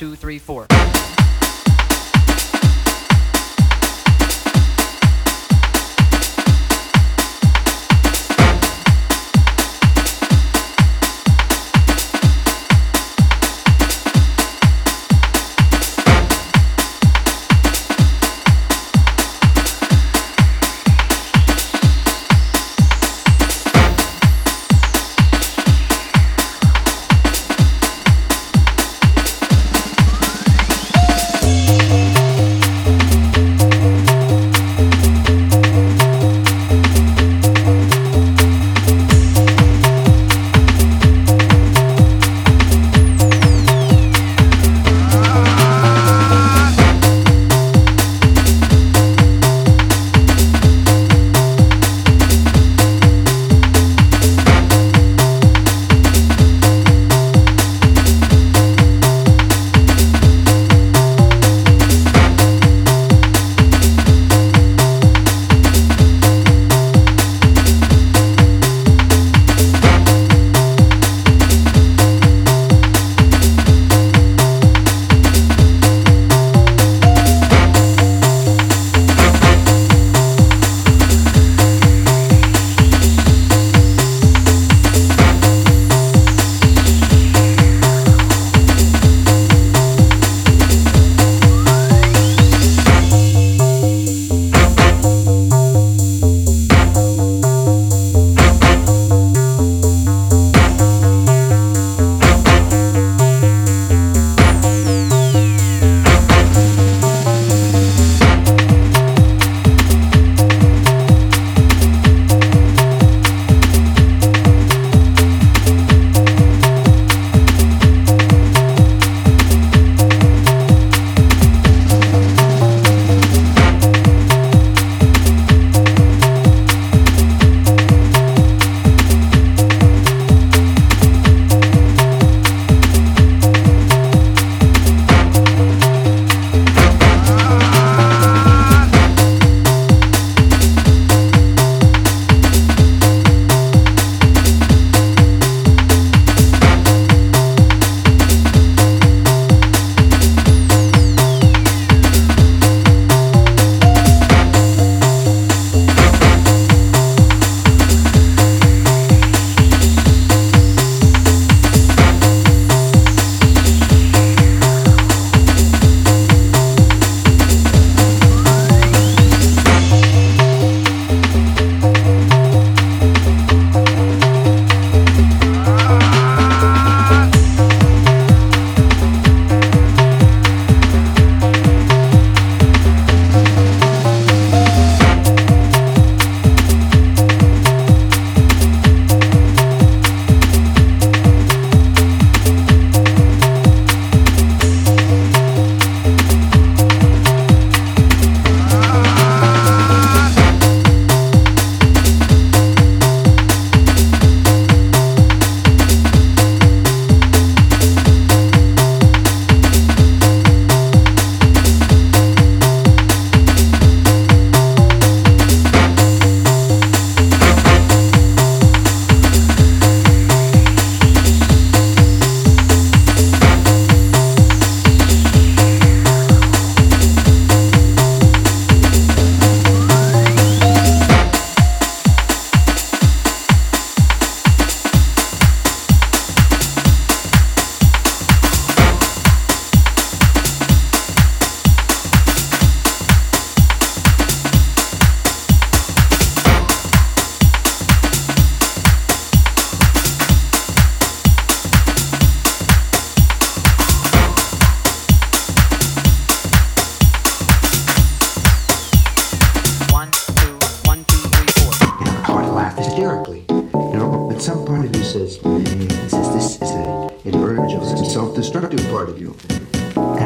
Two, three, four.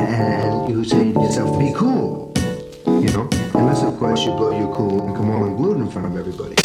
and you say to yourself, be cool, you know? Unless, of course, you blow your cool and come all and glue in front of everybody.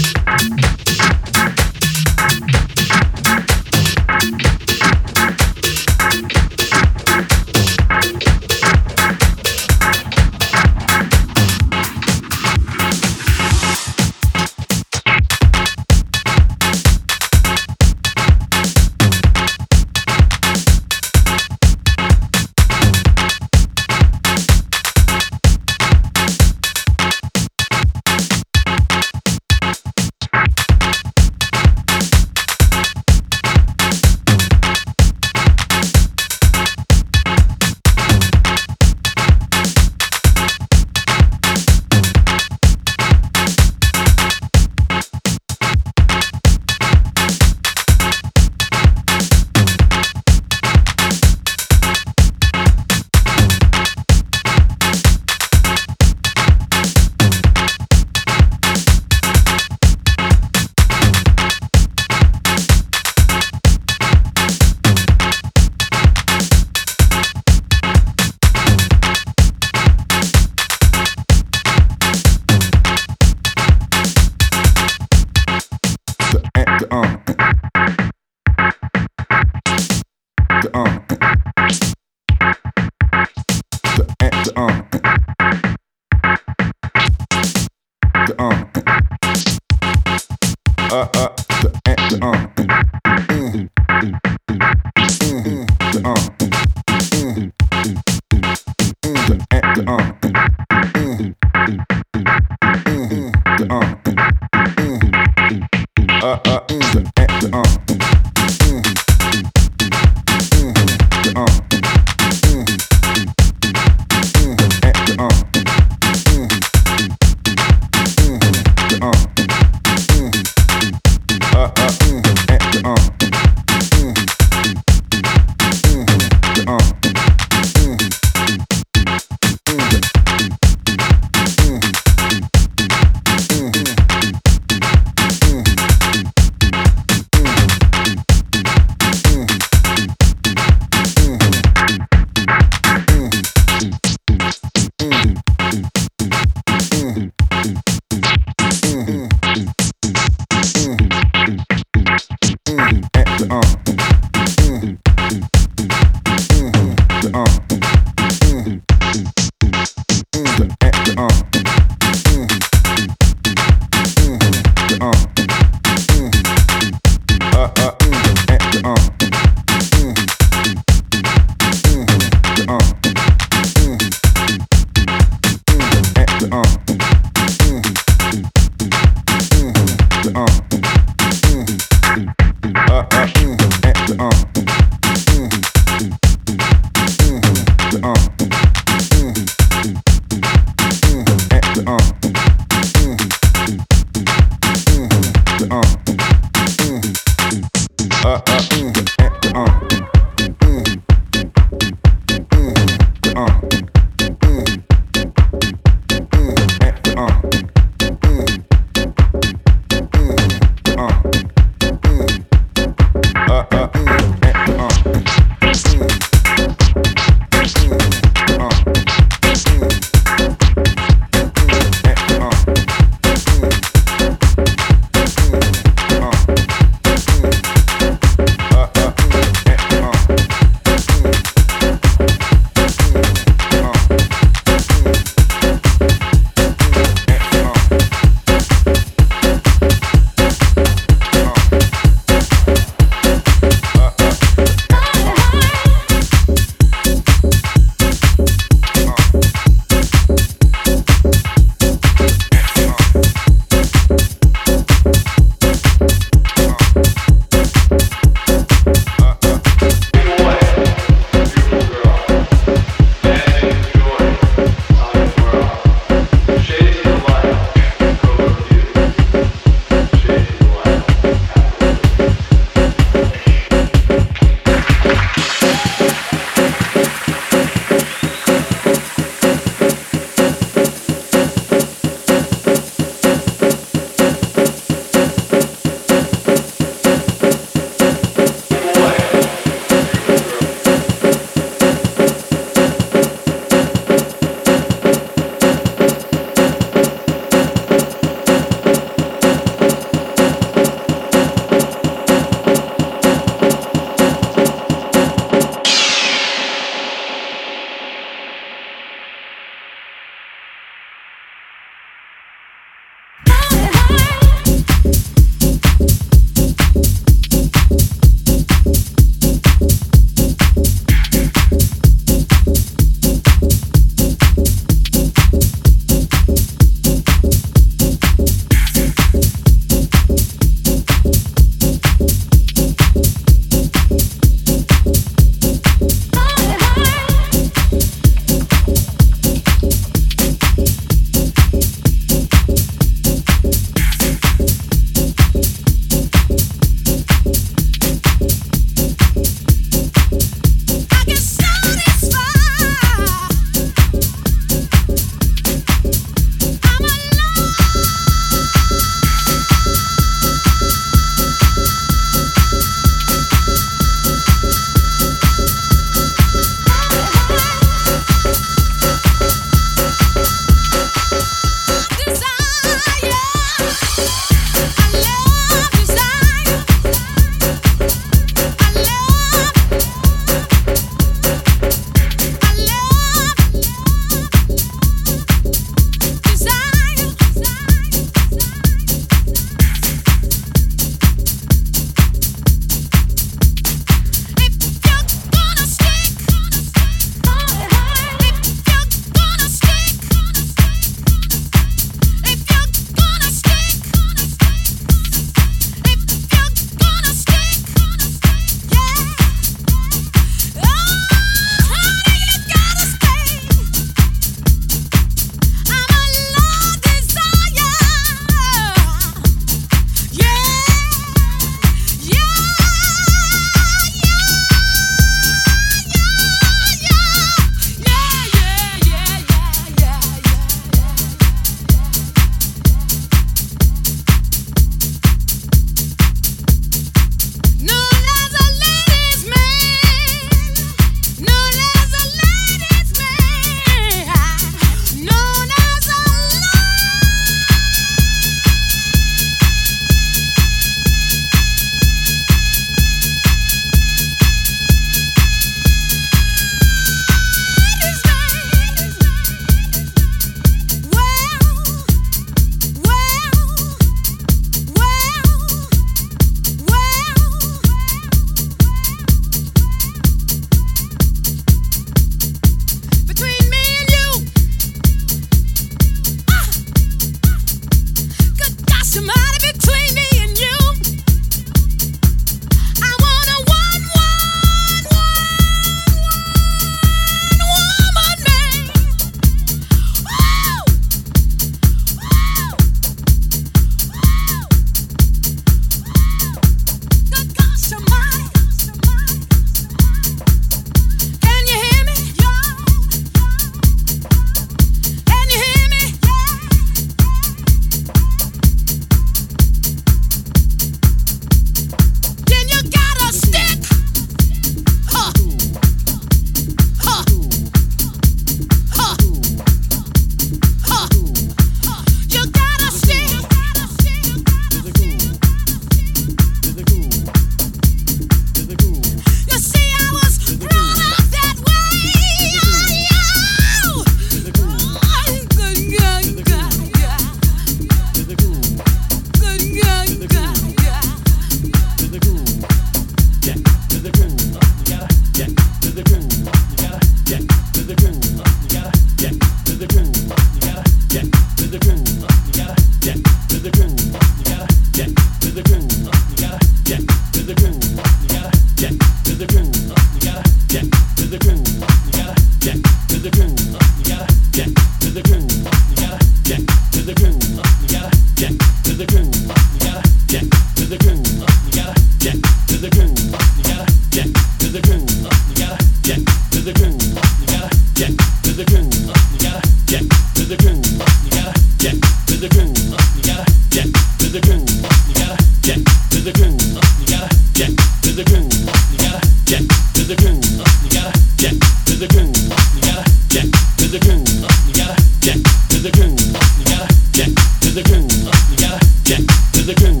the good